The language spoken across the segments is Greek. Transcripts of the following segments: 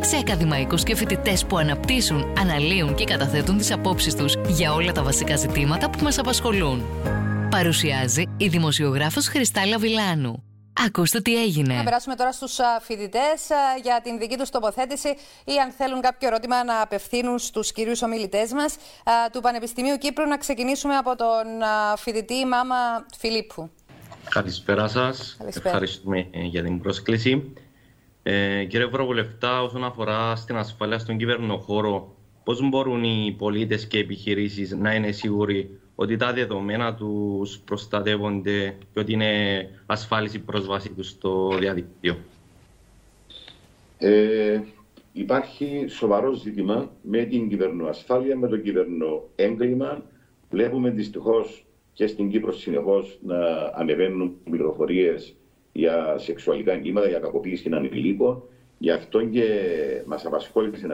σε ακαδημαϊκούς και φοιτητές που αναπτύσσουν, αναλύουν και καταθέτουν τις απόψεις τους για όλα τα βασικά ζητήματα που μας απασχολούν. Παρουσιάζει η δημοσιογράφος Χριστάλα Βιλάνου. Ακούστε τι έγινε. Να περάσουμε τώρα στους φοιτητές για την δική τους τοποθέτηση ή αν θέλουν κάποιο ερώτημα να απευθύνουν στους κυρίους ομιλητές μας του Πανεπιστημίου Κύπρου. Να ξεκινήσουμε από τον φοιτητή Μάμα Φιλίππου. Καλησπέρα σας. Ευχαριστούμε ε, για την πρόσκληση. Ε, κύριε Ευρωβουλευτά, όσον αφορά στην ασφάλεια στον κυβερνοχώρο, πώς μπορούν οι πολίτες και οι επιχειρήσεις να είναι σίγουροι ότι τα δεδομένα τους προστατεύονται και ότι είναι ασφάλιση η πρόσβαση τους στο διαδίκτυο; Ε, υπάρχει σοβαρό ζήτημα με την κυβερνοασφάλεια, με το κυβερνοέγκλημα. Βλέπουμε δυστυχώς και στην Κύπρο συνεχώς να ανεβαίνουν πληροφορίες για σεξουαλικά εγκλήματα, για κακοποίηση των ανηλίκων. Γι' αυτό και μας απασχόλησε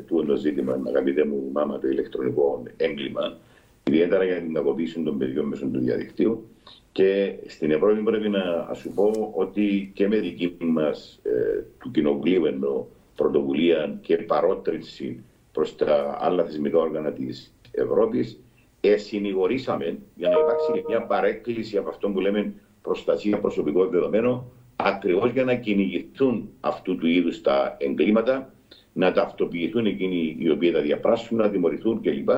αυτό το ζήτημα, αγαπητέ μου μάμα, το ηλεκτρονικό έγκλημα ιδιαίτερα για την κακοποίηση των παιδιών μέσω του διαδικτύου. Και στην Ευρώπη πρέπει να σου πω ότι και με δική μας ε, του Κοινοβουλίου εννοώ πρωτοβουλία και παρότριση προς τα άλλα θεσμικά όργανα της Ευρώπης, εσυνηγορήσαμε για να υπάρξει μια παρέκκληση από αυτό που λέμε προστασία προσωπικών δεδομένων, ακριβώς για να κυνηγηθούν αυτού του είδους τα εγκλήματα, να ταυτοποιηθούν εκείνοι οι οποίοι τα διαπράσσουν, να τιμωρηθούν κλπ.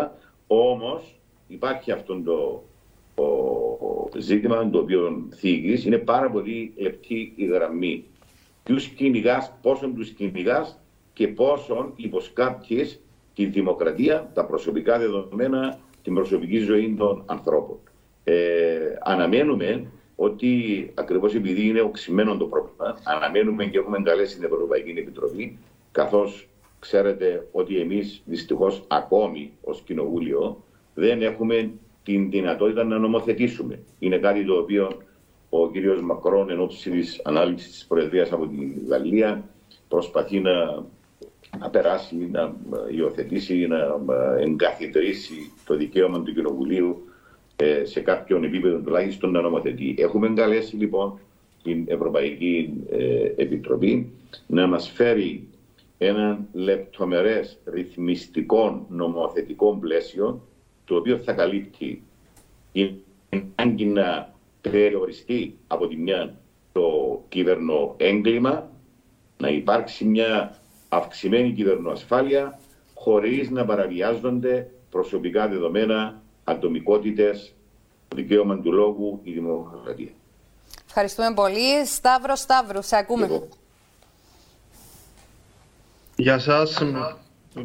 Όμως, υπάρχει αυτό το, ζήτημα το οποίο θίγεις, είναι πάρα πολύ λεπτή η γραμμή. Ποιους κυνηγάς, πόσον τους κυνηγάς και πόσον υποσκάπτεις τη δημοκρατία, τα προσωπικά δεδομένα, την προσωπική ζωή των ανθρώπων. Ε, αναμένουμε ότι ακριβώς επειδή είναι οξυμένο το πρόβλημα, αναμένουμε και έχουμε καλέσει την Ευρωπαϊκή Επιτροπή, καθώς ξέρετε ότι εμείς δυστυχώς ακόμη ως Κοινοβούλιο δεν έχουμε την δυνατότητα να νομοθετήσουμε. Είναι κάτι το οποίο ο κ. Μακρόν εν ώψη της ανάλυση της Προεδρίας από την Γαλλία προσπαθεί να, να περάσει, να υιοθετήσει, να εγκαθιδρύσει το δικαίωμα του Κοινοβουλίου ε, σε κάποιον επίπεδο τουλάχιστον να νομοθετεί. Έχουμε εγκαλέσει λοιπόν την Ευρωπαϊκή ε, Επιτροπή να μας φέρει ένα λεπτομερές ρυθμιστικό νομοθετικό πλαίσιο το οποίο θα καλύπτει την ανάγκη να περιοριστεί από τη μια το κυβερνοέγκλημα, να υπάρξει μια αυξημένη κυβερνοασφάλεια χωρίς να παραβιάζονται προσωπικά δεδομένα, ατομικότητες, το δικαίωμα του λόγου, η δημοκρατία. Ευχαριστούμε πολύ. Σταύρο Σταύρου, σε ακούμε. Γεια σας.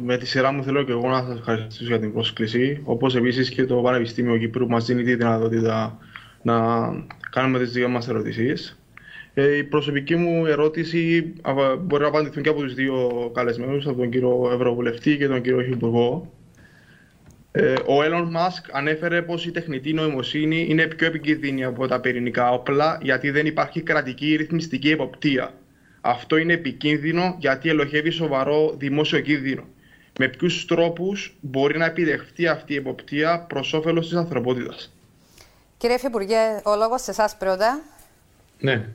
Με τη σειρά μου θέλω και εγώ να σας ευχαριστήσω για την πρόσκληση, όπως επίσης και το Πανεπιστήμιο Κύπρου που μας δίνει τη δυνατότητα να κάνουμε τις δύο μας ερωτήσεις. Ε, η προσωπική μου ερώτηση μπορεί να απαντηθούν και από τους δύο καλεσμένους, από τον κύριο Ευρωβουλευτή και τον κύριο Υπουργό. Ε, ο Έλλον Μάσκ ανέφερε πως η τεχνητή νοημοσύνη είναι πιο επικίνδυνη από τα πυρηνικά όπλα γιατί δεν υπάρχει κρατική ρυθμιστική εποπτεία. Αυτό είναι επικίνδυνο γιατί ελοχεύει σοβαρό δημόσιο κίνδυνο με ποιους τρόπους μπορεί να επιδεχθεί αυτή η εποπτεία προς όφελος της ανθρωπότητας; Κύριε Υφυπουργέ, ο λόγος σε εσάς πρώτα. Ναι.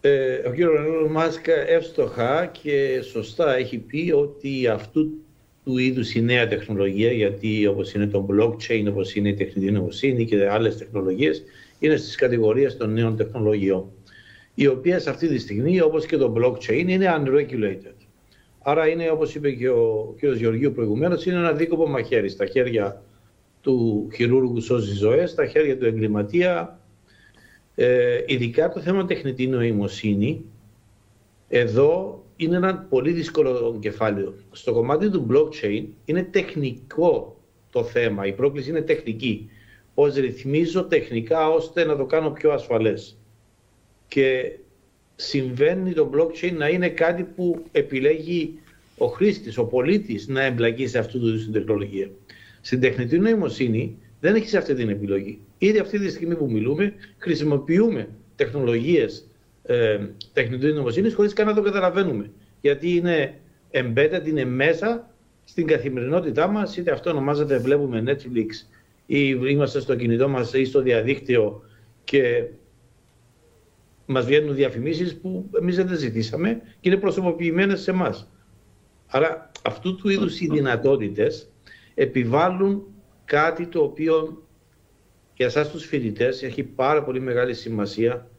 Ε, ο κύριος Ρενόλο Μάσκ εύστοχα και σωστά έχει πει ότι αυτού του είδους η νέα τεχνολογία, γιατί όπως είναι το blockchain, όπως είναι η τεχνητή νοημοσύνη και άλλες τεχνολογίες, είναι στις κατηγορίες των νέων τεχνολογιών. Οι οποίε αυτή τη στιγμή, όπως και το blockchain, είναι unregulated. Άρα είναι, όπως είπε και ο κ. Γεωργίου προηγουμένως, είναι ένα δίκοπο μαχαίρι στα χέρια του χειρούργου σώζει ζωές, στα χέρια του εγκληματία. Ε, ειδικά το θέμα τεχνητή νοημοσύνη, εδώ είναι ένα πολύ δύσκολο κεφάλαιο. Στο κομμάτι του blockchain είναι τεχνικό το θέμα, η πρόκληση είναι τεχνική. Πώς ρυθμίζω τεχνικά ώστε να το κάνω πιο ασφαλές. Και συμβαίνει το blockchain να είναι κάτι που επιλέγει ο χρήστης, ο πολίτης να εμπλακεί σε αυτού του είδους την τεχνολογία. Στην τεχνητή νοημοσύνη δεν έχει αυτή την επιλογή. Ήδη αυτή τη στιγμή που μιλούμε, χρησιμοποιούμε τεχνολογίες ε, τεχνητή νοημοσύνης χωρίς καν να το καταλαβαίνουμε. Γιατί είναι embedded, είναι μέσα στην καθημερινότητά μας, είτε αυτό ονομάζεται βλέπουμε Netflix ή είμαστε στο κινητό μας ή στο διαδίκτυο και μας βγαίνουν διαφημίσεις που εμείς δεν ζητήσαμε και είναι προσωποποιημένες σε εμάς. Άρα αυτού του είδους οι δυνατότητες επιβάλλουν κάτι το οποίο για εσάς τους φοιτητές έχει πάρα πολύ μεγάλη σημασία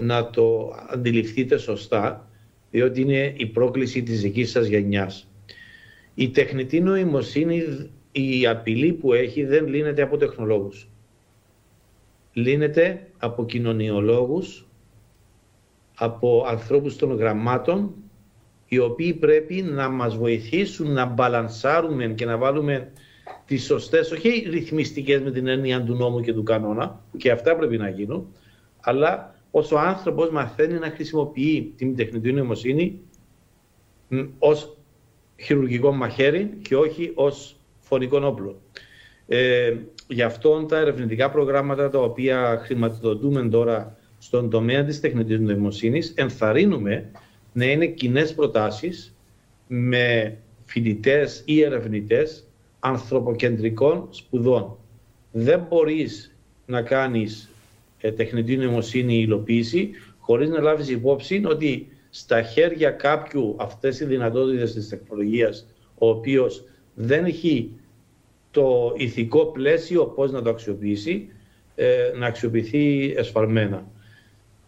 να το αντιληφθείτε σωστά, διότι είναι η πρόκληση της δικής σας γενιάς. Η τεχνητή νοημοσύνη, η απειλή που έχει δεν λύνεται από τεχνολόγους. Λύνεται από κοινωνιολόγους, από ανθρώπους των γραμμάτων, οι οποίοι πρέπει να μας βοηθήσουν να μπαλανσάρουμε και να βάλουμε τις σωστές, όχι ρυθμιστικές με την έννοια του νόμου και του κανόνα, και αυτά πρέπει να γίνουν, αλλά όσο ο άνθρωπος μαθαίνει να χρησιμοποιεί την τεχνητή νοημοσύνη ως χειρουργικό μαχαίρι και όχι ως φωνικό όπλο. Ε, γι' αυτό τα ερευνητικά προγράμματα τα οποία χρηματοδοτούμε τώρα στον τομέα της τεχνητής νοημοσύνης ενθαρρύνουμε να είναι κοινές προτάσεις με φοιτητές ή ερευνητές ανθρωποκεντρικών σπουδών. Δεν μπορείς να κάνεις ε, τεχνητή νοημοσύνη υλοποίηση χωρίς να λάβεις υπόψη ότι στα χέρια κάποιου αυτές οι δυνατότητες της τεχνολογίας ο οποίος δεν έχει το ηθικό πλαίσιο πώς να το αξιοποιήσει, ε, να αξιοποιηθεί εσφαλμένα.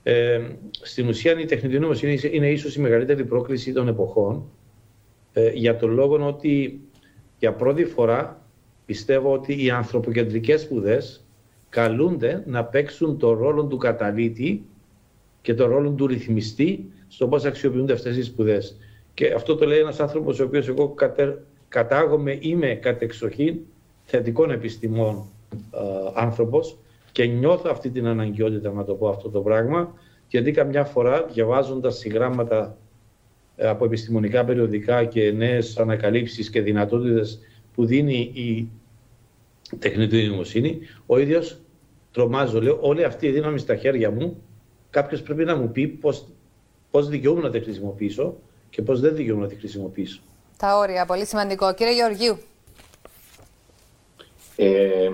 Ε, στην ουσία η τεχνητή νοημοσύνη είναι ίσως η μεγαλύτερη πρόκληση των εποχών ε, για τον λόγο ότι για πρώτη φορά πιστεύω ότι οι ανθρωποκεντρικές σπουδές καλούνται να παίξουν το ρόλο του καταλήτη και το ρόλο του ρυθμιστή στο πώς αξιοποιούνται αυτές οι σπουδές. Και αυτό το λέει ένας άνθρωπος ο οποίος εγώ κατάγομαι, είμαι κατεξοχήν θετικών επιστημών ε, άνθρωπος και νιώθω αυτή την αναγκαιότητα να το πω αυτό το πράγμα γιατί καμιά φορά διαβάζοντας συγγράμματα ε, από επιστημονικά περιοδικά και νέες ανακαλύψεις και δυνατότητες που δίνει η τεχνητή νοημοσύνη, ο ίδιος τρομάζω, λέω, όλη αυτή η δύναμη στα χέρια μου, κάποιος πρέπει να μου πει πώς, πώς δικαιούμαι να τη χρησιμοποιήσω και πώς δεν δικαιούμαι να τη χρησιμοποιήσω. Τα όρια, πολύ σημαντικό. Κύριε Γεωργίου. Ε,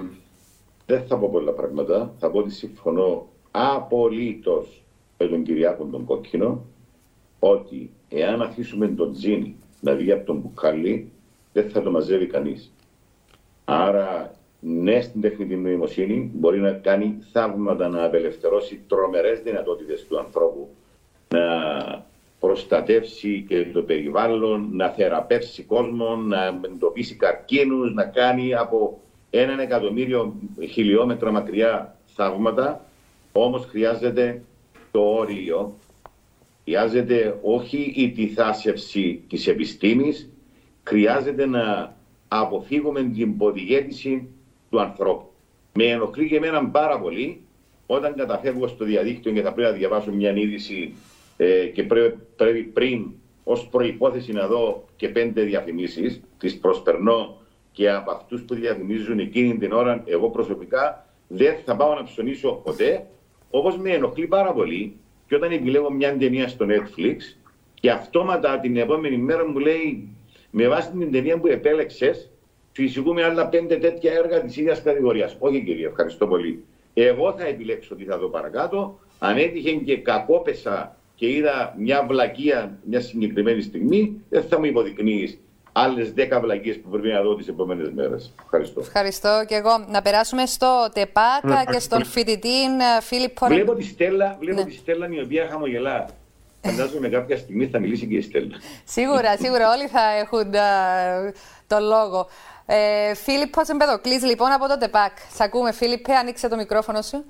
δεν θα πω πολλά πράγματα. Θα πω ότι συμφωνώ απολύτως με τον Κυριάκο τον Κόκκινο ότι εάν αφήσουμε τον τζίνι να βγει από τον μπουκάλι, δεν θα το μαζεύει κανείς. Άρα, ναι, στην τεχνητή νοημοσύνη μπορεί να κάνει θαύματα, να απελευθερώσει τρομερές δυνατότητες του ανθρώπου, να προστατεύσει και το περιβάλλον, να θεραπεύσει κόσμο, να εντοπίσει καρκίνους, να κάνει από έναν εκατομμύριο χιλιόμετρα μακριά θαύματα, όμως χρειάζεται το όριο Χρειάζεται όχι η τυθάσευση της επιστήμης, χρειάζεται να αποφύγουμε την ποδηγέτηση του ανθρώπου. Με ενοχλεί και εμένα πάρα πολύ όταν καταφεύγω στο διαδίκτυο και θα πρέπει να διαβάσω μια είδηση ε, και πρέπει, πρέπει πριν ως προϋπόθεση να δω και πέντε διαφημίσεις, τις προσπερνώ και από αυτούς που διαφημίζουν εκείνη την ώρα εγώ προσωπικά δεν θα πάω να ψωνίσω ποτέ, όπως με ενοχλεί πάρα πολύ και όταν επιλέγω μια ταινία στο Netflix και αυτόματα την επόμενη μέρα μου λέει με βάση την ταινία που επέλεξες, φυσικούμε άλλα πέντε τέτοια έργα της ίδιας κατηγορίας. Όχι κύριε, ευχαριστώ πολύ. Εγώ θα επιλέξω τι θα δω παρακάτω. Αν έτυχε και κακόπεσα και είδα μια βλακεία μια συγκεκριμένη στιγμή, δεν θα μου υποδεικνύεις άλλες 10 βλακίε που πρέπει να δω τις επόμενες μέρες. Ευχαριστώ. Ευχαριστώ και εγώ. Να περάσουμε στο ΤΕΠΑΚ και στον φοιτητή ε, Φίλιπ Βλέπω τη Στέλλα, βλέπω ναι. τη Στέλλα η οποία χαμογελά. Φαντάζομαι κάποια στιγμή θα μιλήσει και η Στέλλα. σίγουρα, σίγουρα όλοι θα έχουν uh, το λόγο. Ε, Φίλιπ Ποσεμπεδοκλής, λοιπόν, από το ΤΕΠΑΚ. Σ' ακούμε, Φίλιπ, ανοίξε το μικρόφωνο σου.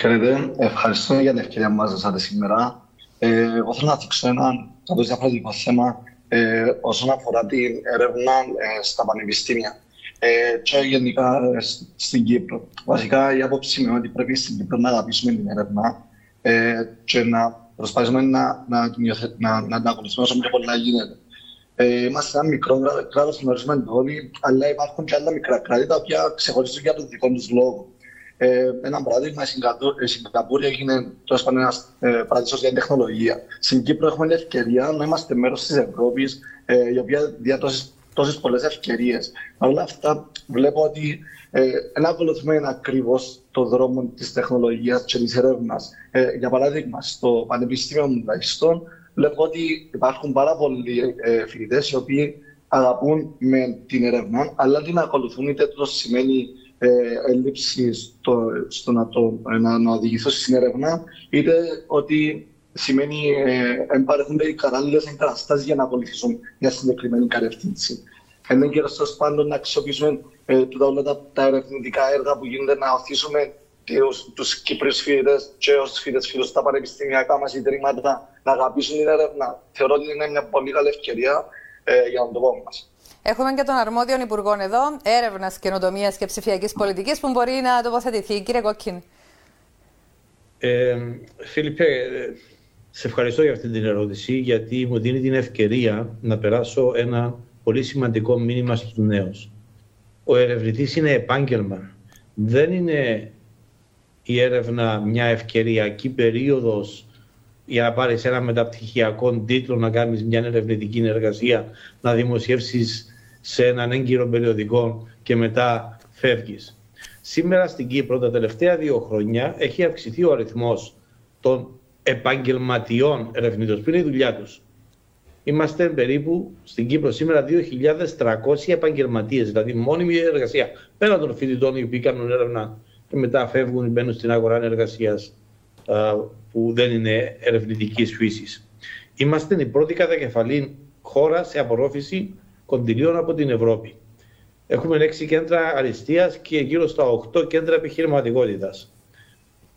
Χαίρετε, ευχαριστώ για την ευκαιρία που μας σήμερα. Ε, εγώ θέλω να δείξω ένα κάπως διαφορετικό θέμα ε, όσον αφορά την έρευνα ε, στα πανεπιστήμια ε, και γενικά ε, στην Κύπρο. Βασικά η άποψη είναι ότι πρέπει στην Κύπρο να αγαπήσουμε την έρευνα ε, και να προσπαθήσουμε να, να, να, να, να την ακολουθούμε όσο πιο πολλά γίνεται. Ε, είμαστε ένα μικρό κράτος, γνωρίζουμε όλοι, αλλά υπάρχουν και άλλα μικρά κράτη τα οποία ξεχωρίζουν για τον δικό τους λόγο. Ε, ένα παράδειγμα, η Σιγκαπούρη έγινε τόσο πάντων ένας ε, παράδεισο για την τεχνολογία. Στην Κύπρο έχουμε την ευκαιρία να είμαστε μέρος της Ευρώπης, ε, η οποία διά τόσες πολλές ευκαιρίες. Παρ' όλα αυτά, βλέπω ότι ε, δεν ακολουθούμε ακριβώς το δρόμο της τεχνολογίας και της έρευνας. Ε, για παράδειγμα, στο Πανεπιστήμιο μου τουλάχιστον, βλέπω ότι υπάρχουν πάρα πολλοί ε, φοιτητές οι οποίοι αγαπούν με την έρευνα, αλλά την ακολουθούν είτε το σημαίνει ε, έλλειψη στο, στο να, το, να, να οδηγηθούν στην έρευνα, είτε ότι σημαίνει ε, εμπαρέχονται οι κατάλληλες εγκαταστάσεις για να ακολουθήσουν μια συγκεκριμένη κατεύθυνση. Είναι και πάντων να αξιοποιήσουμε ε, όλα τα, τα ερευνητικά έργα που γίνονται, να οθήσουμε τους Κύπριους φοιτητές και ω φοιτητές φίλους στα πανεπιστημιακά μας ιδρύματα να αγαπήσουν την έρευνα. Θεωρώ ότι είναι μια πολύ καλή ευκαιρία ε, για τον τόπο μας. Έχουμε και τον αρμόδιο υπουργό εδώ, έρευνας, καινοτομίας και ψηφιακής πολιτικής, που μπορεί να τοποθετηθεί. Κύριε Κόκκιν. Ε, Φίλιππε, σε ευχαριστώ για αυτή την ερώτηση, γιατί μου δίνει την ευκαιρία να περάσω ένα πολύ σημαντικό μήνυμα στους νέους. Ο ερευνητής είναι επάγγελμα. Δεν είναι η έρευνα μια ευκαιριακή περίοδος για να πάρεις ένα μεταπτυχιακό τίτλο, να κάνεις μια ερευνητική εργασία, να δημοσιεύσεις σε έναν έγκυρο περιοδικό και μετά φεύγεις. Σήμερα στην Κύπρο τα τελευταία δύο χρόνια έχει αυξηθεί ο αριθμός των επαγγελματιών ερευνητών που είναι η δουλειά τους; Είμαστε περίπου στην Κύπρο σήμερα 2.300 επαγγελματίες, δηλαδή μόνιμη εργασία. Πέρα των φοιτητών οι οποίοι κάνουν έρευνα και μετά φεύγουν ή μπαίνουν στην αγορά εργασίας που δεν είναι ερευνητικής φύσης. Είμαστε η πρώτη κατακεφαλή χώρα σε απορρόφηση κοντιλίων από την Ευρώπη. Έχουμε 6 κέντρα αριστείας και γύρω στα 8 κέντρα επιχειρηματικότητας.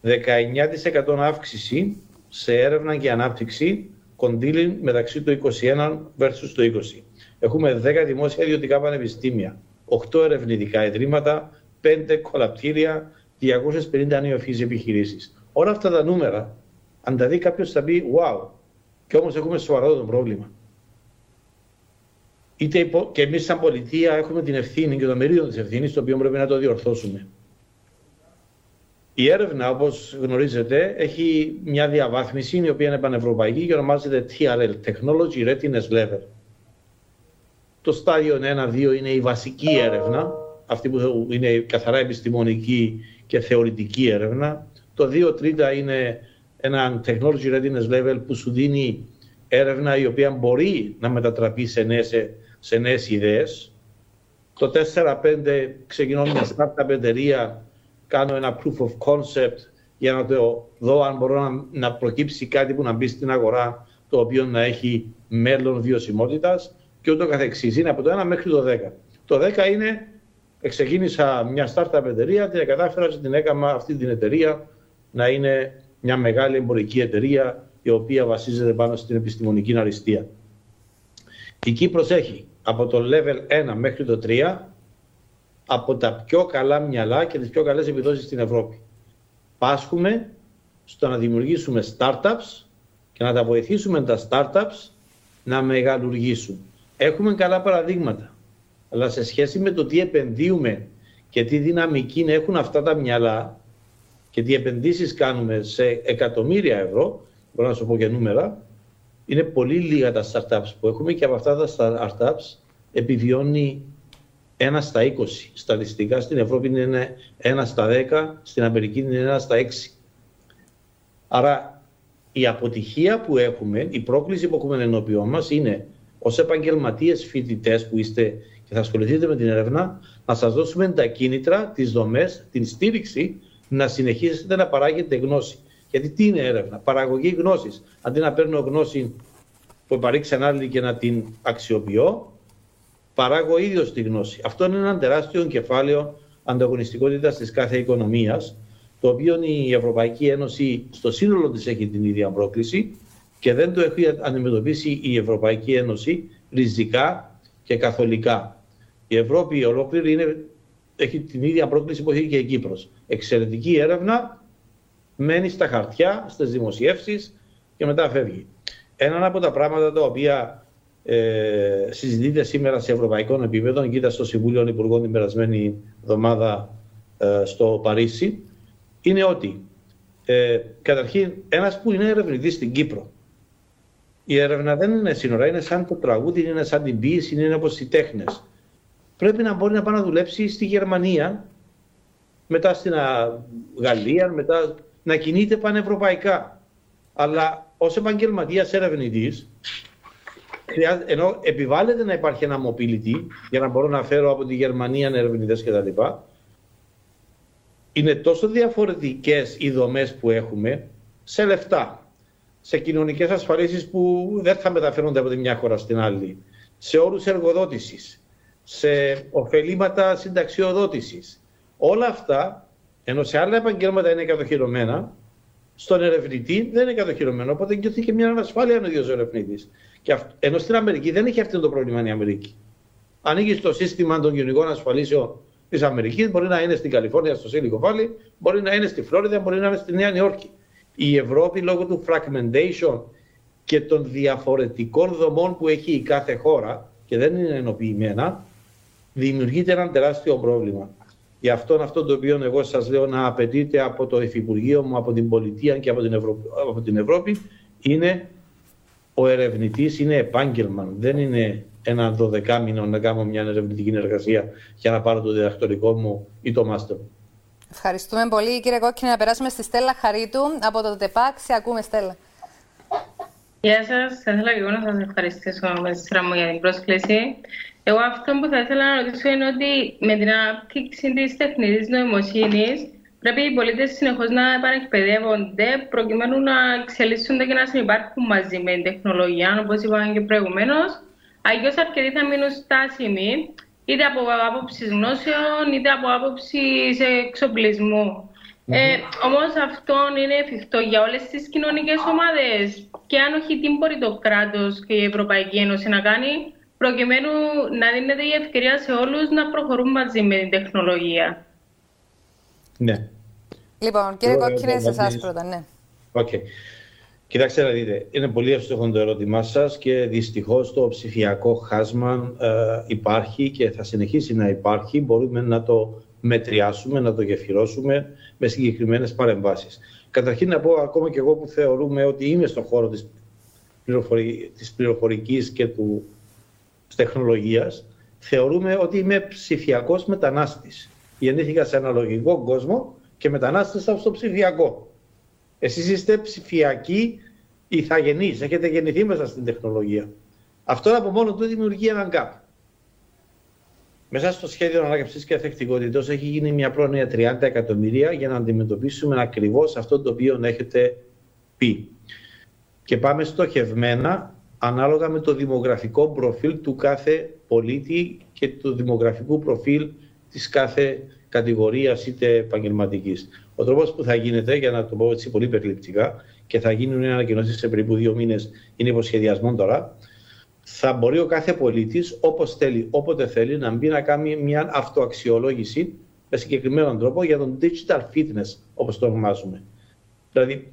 19% αύξηση σε έρευνα και ανάπτυξη κοντήλιν μεταξύ του 21 versus το 20. Έχουμε 10 δημόσια ιδιωτικά πανεπιστήμια, 8 ερευνητικά ιδρύματα, 5 κολαπτήρια, 250 νεοφύση επιχειρήσεις. Όλα αυτά τα νούμερα, αν τα δει κάποιος, θα πει Wow, και όμως έχουμε σοβαρό το πρόβλημα. Είτε και εμείς, σαν πολιτεία, έχουμε την ευθύνη και το μερίδιο της ευθύνης, το οποίο πρέπει να το διορθώσουμε. Η έρευνα, όπως γνωρίζετε, έχει μια διαβάθμιση η οποία είναι πανευρωπαϊκή και ονομάζεται TRL, Technology Readiness Level. Το στάδιο 1-2 είναι η βασική έρευνα, αυτή που είναι καθαρά επιστημονική και θεωρητική έρευνα. Το 2-3 είναι ένα Technology Readiness Level που σου δίνει έρευνα η οποία μπορεί να μετατραπεί σε νέες, σε νέες ιδέες. Το 4-5 ξεκινώ μια startup εταιρεία κάνω ένα proof of concept για να το δω αν μπορώ να, να προκύψει κάτι που να μπει στην αγορά το οποίο να έχει μέλλον βιωσιμότητας και ούτω καθεξής. Είναι από το 1 μέχρι το 10. Το 10 είναι, ξεκίνησα μια startup εταιρεία και κατάφερα και την έκανα αυτή την εταιρεία να είναι μια μεγάλη εμπορική εταιρεία η οποία βασίζεται πάνω στην επιστημονική αριστεία. Η Κύπρος έχει από το level 1 μέχρι το 3 από τα πιο καλά μυαλά και τις πιο καλές επιδόσεις στην Ευρώπη. Πάσχουμε στο να δημιουργήσουμε startups και να τα βοηθήσουμε τα startups να μεγαλουργήσουν. Έχουμε καλά παραδείγματα, αλλά σε σχέση με το τι επενδύουμε και τι δυναμική έχουν αυτά τα μυαλά και τι επενδύσεις κάνουμε σε εκατομμύρια ευρώ, μπορώ να σου πω και νούμερα, είναι πολύ λίγα τα startups που έχουμε και από αυτά τα startups επιβιώνει ένα στα 20. Στατιστικά στην Ευρώπη είναι ένα στα 10, στην Αμερική είναι ένα στα 6. Άρα η αποτυχία που έχουμε, η πρόκληση που έχουμε ενώπιόν μας είναι ως επαγγελματίες φοιτητές που είστε και θα ασχοληθείτε με την έρευνα, να σας δώσουμε τα κίνητρα, τις δομές, την στήριξη να συνεχίσετε να παράγετε γνώση. Γιατί τι είναι έρευνα, παραγωγή γνώσης. Αντί να παίρνω γνώση που παρήξαν άλλοι και να την αξιοποιώ, παράγω ίδιος τη γνώση. Αυτό είναι ένα τεράστιο κεφάλαιο ανταγωνιστικότητας της κάθε οικονομίας, το οποίο η Ευρωπαϊκή Ένωση στο σύνολο της έχει την ίδια πρόκληση και δεν το έχει αντιμετωπίσει η Ευρωπαϊκή Ένωση ριζικά και καθολικά. Η Ευρώπη ολόκληρη είναι, έχει την ίδια πρόκληση που έχει και η Κύπρος. Εξαιρετική έρευνα, μένει στα χαρτιά, στις δημοσιεύσεις και μετά φεύγει. Ένα από τα πράγματα τα οποία ε, συζητείται σήμερα σε ευρωπαϊκό επίπεδο. Κοίτα στο Συμβούλιο Υπουργών την περασμένη εβδομάδα ε, στο Παρίσι. Είναι ότι ε, καταρχήν ένας που είναι ερευνητής στην Κύπρο. Η έρευνα δεν είναι σύνορα, είναι σαν το τραγούδι, είναι σαν την ποιήση, είναι όπως οι τέχνες. Πρέπει να μπορεί να πάει να δουλέψει στη Γερμανία, μετά στην Γαλλία, μετά να κινείται πανευρωπαϊκά. Αλλά ως επαγγελματίας ερευνητής, ενώ επιβάλλεται να υπάρχει ένα mobility για να μπορώ να φέρω από τη Γερμανία ερευνητές κτλ. Είναι τόσο διαφορετικές οι δομές που έχουμε σε λεφτά, σε κοινωνικές ασφαλίσεις που δεν θα μεταφέρονται από τη μια χώρα στην άλλη, σε όρους εργοδότησης, σε ωφελήματα συνταξιοδότησης. Όλα αυτά, ενώ σε άλλα επαγγέλματα είναι κατοχυρωμένα, στον ερευνητή δεν είναι κατοχυρωμένο. Οπότε νιώθει και μια ανασφάλεια ο ίδιος ερευνητής. Ενώ στην Αμερική δεν έχει αυτό το πρόβλημα η Αμερική. Ανοίγει το σύστημα των κοινωνικών ασφαλίσεων της Αμερικής, μπορεί να είναι στην Καλιφόρνια, στο Silicon Valley, μπορεί να είναι στη Φλόριδα, μπορεί να είναι στη Νέα Νιόρκη. Η Ευρώπη λόγω του fragmentation και των διαφορετικών δομών που έχει η κάθε χώρα και δεν είναι ενοποιημένα, δημιουργείται ένα τεράστιο πρόβλημα. Γι' αυτό αυτό το οποίο εγώ σας λέω να απαιτείται από το Υφυπουργείο μου, από την Πολιτεία και από την, από την Ευρώπη είναι ο ερευνητής είναι επάγγελμα. Δεν είναι ένα δωδεκάμινο να κάνω μια ερευνητική εργασία για να πάρω το διδακτορικό μου ή το μάστερ μου. Ευχαριστούμε πολύ, κύριε Κόκκινη. Να περάσουμε στη Στέλλα Χαρίτου από το ΤΕΠΑΚ. Σε ακούμε, Στέλλα. Γεια σας. Θα ήθελα και εγώ να σας ευχαριστήσω με τη σειρά μου για την πρόσκληση. Εγώ αυτό που θα ήθελα να ρωτήσω είναι ότι με την ανάπτυξη της τεχνητής νοημοσύνης πρέπει οι πολίτες συνεχώς να επανεκπαιδεύονται προκειμένου να εξελίσσονται και να συνεπάρχουν μαζί με την τεχνολογία, όπως είπαμε και προηγουμένως. Αλλιώς αρκετοί θα μείνουν στάσιμοι, είτε από άποψης γνώσεων, είτε από άποψης εξοπλισμού. Mm-hmm. Ε, Όμως αυτό είναι εφικτό για όλες τις κοινωνικές ομάδες. Και αν όχι, τι μπορεί το κράτος και η Ευρωπαϊκή Ένωση να κάνει, προκειμένου να δίνεται η ευκαιρία σε όλους να προχωρούν μαζί με την τεχνολογία. Ναι. Λοιπόν, κύριε Κόκκινε, σε εσάς πρώτα, ναι. Okay. Κοιτάξτε να δείτε, είναι πολύ εύστοχο το ερώτημά σας και δυστυχώς το ψηφιακό χάσμα ε, υπάρχει και θα συνεχίσει να υπάρχει. Μπορούμε να το μετριάσουμε, να το γεφυρώσουμε με συγκεκριμένες παρεμβάσεις. Καταρχήν να πω ακόμα και εγώ που θεωρούμε ότι είμαι στον χώρο της, πληροφορική, της πληροφορικής και του τεχνολογίας, θεωρούμε ότι είμαι ψηφιακός μετανάστης γεννήθηκα σε ένα λογικό κόσμο και μετανάστευσα στο ψηφιακό. Εσείς είστε ψηφιακοί ηθαγενείς, έχετε γεννηθεί μέσα στην τεχνολογία. Αυτό από μόνο του δημιουργεί έναν γκάπ. Μέσα στο σχέδιο ανάκαμψης και αθεκτικότητα έχει γίνει μια πρόνοια 30 εκατομμύρια για να αντιμετωπίσουμε ακριβώς αυτό το οποίο έχετε πει. Και πάμε στοχευμένα ανάλογα με το δημογραφικό προφίλ του κάθε πολίτη και το δημογραφικού προφίλ της κάθε κατηγορίας είτε επαγγελματικής. Ο τρόπος που θα γίνεται, για να το πω έτσι πολύ περιληπτικά, και θα γίνουν ανακοινώσεις σε περίπου δύο μήνες, είναι υποσχεδιασμό τώρα, θα μπορεί ο κάθε πολίτης, όπως θέλει, όποτε θέλει, να μπει να κάνει μια αυτοαξιολόγηση με συγκεκριμένο τρόπο για τον digital fitness, όπως το ονομάζουμε. Δηλαδή,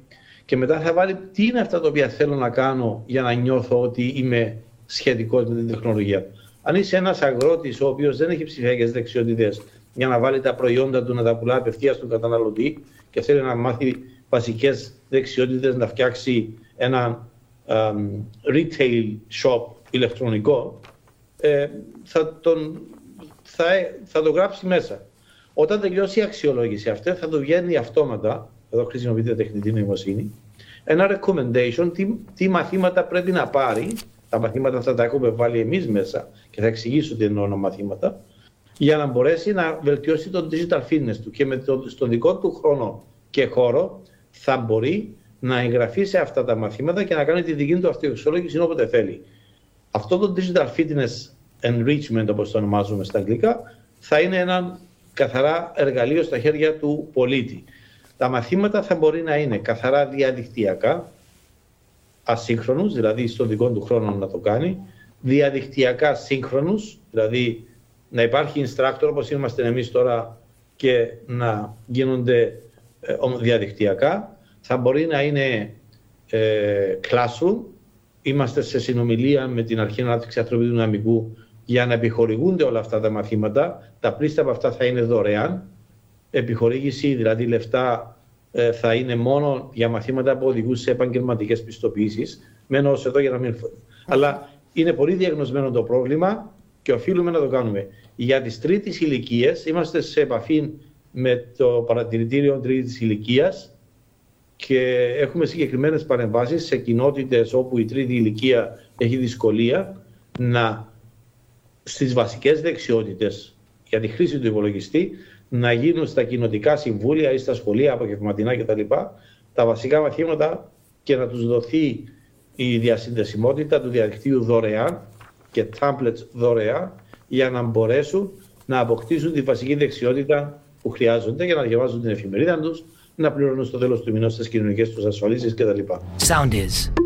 και μετά θα βάλει τι είναι αυτά τα οποία θέλω να κάνω για να νιώθω ότι είμαι σχετικός με την τεχνολογία. Αν είσαι ένας αγρότης ο οποίος δεν έχει ψηφιακές δεξιότητες για να βάλει τα προϊόντα του να τα πουλά απευθείας στον καταναλωτή και θέλει να μάθει βασικές δεξιότητες να φτιάξει ένα retail shop ηλεκτρονικό, ε, θα, τον, θα, θα το γράψει μέσα. Όταν τελειώσει η αξιολόγηση αυτή, θα του βγαίνει αυτόματα, εδώ χρησιμοποιείται τεχνητή νοημοσύνη, ένα recommendation τι, τι μαθήματα πρέπει να πάρει τα μαθήματα αυτά τα έχουμε βάλει εμείς μέσα και θα εξηγήσω τι εννοώ μαθήματα, για να μπορέσει να βελτιώσει το digital fitness του και με το, στον δικό του χρόνο και χώρο θα μπορεί να εγγραφεί σε αυτά τα μαθήματα και να κάνει τη δική του αυτοεξολόγηση όποτε θέλει. Αυτό το digital fitness enrichment, όπως το ονομάζουμε στα αγγλικά, θα είναι ένα καθαρά εργαλείο στα χέρια του πολίτη. Τα μαθήματα θα μπορεί να είναι καθαρά διαδικτυακά, ασύγχρονους, δηλαδή στον δικό του χρόνο να το κάνει, διαδικτυακά σύγχρονους, δηλαδή να υπάρχει instructor όπως είμαστε εμείς τώρα και να γίνονται ε, διαδικτυακά. Θα μπορεί να είναι ε, classroom, είμαστε σε συνομιλία με την Αρχή Ανάπτυξης Ανθρωπίνου Δυναμικού για να επιχορηγούνται όλα αυτά τα μαθήματα. Τα πλήστα από αυτά θα είναι δωρεάν. Επιχορήγηση, δηλαδή λεφτά, ε, θα είναι μόνο για μαθήματα που οδηγούν σε επαγγελματικές πιστοποιήσεις. Μένω ως εδώ για να μην. Αλλά είναι πολύ διαγνωσμένο το πρόβλημα και οφείλουμε να το κάνουμε. Για τις τρίτης ηλικίε είμαστε σε επαφή με το παρατηρητήριο τρίτης ηλικίας και έχουμε συγκεκριμένες παρεμβάσεις σε κοινότητες όπου η τρίτη ηλικία έχει δυσκολία να στις βασικές δεξιότητες για τη χρήση του υπολογιστή να γίνουν στα κοινοτικά συμβούλια ή στα σχολεία απογευματινά κτλ. τα βασικά μαθήματα και να τους δοθεί η διασυνδεσιμότητα του διαδικτύου δωρεάν και tablets δωρεάν για να μπορέσουν να αποκτήσουν τη βασική δεξιότητα που χρειάζονται για να διαβάζουν την εφημερίδα τους, να πληρώνουν στο τέλος του μηνός τις κοινωνικές τους ασφαλίσεις κτλ. Sound is.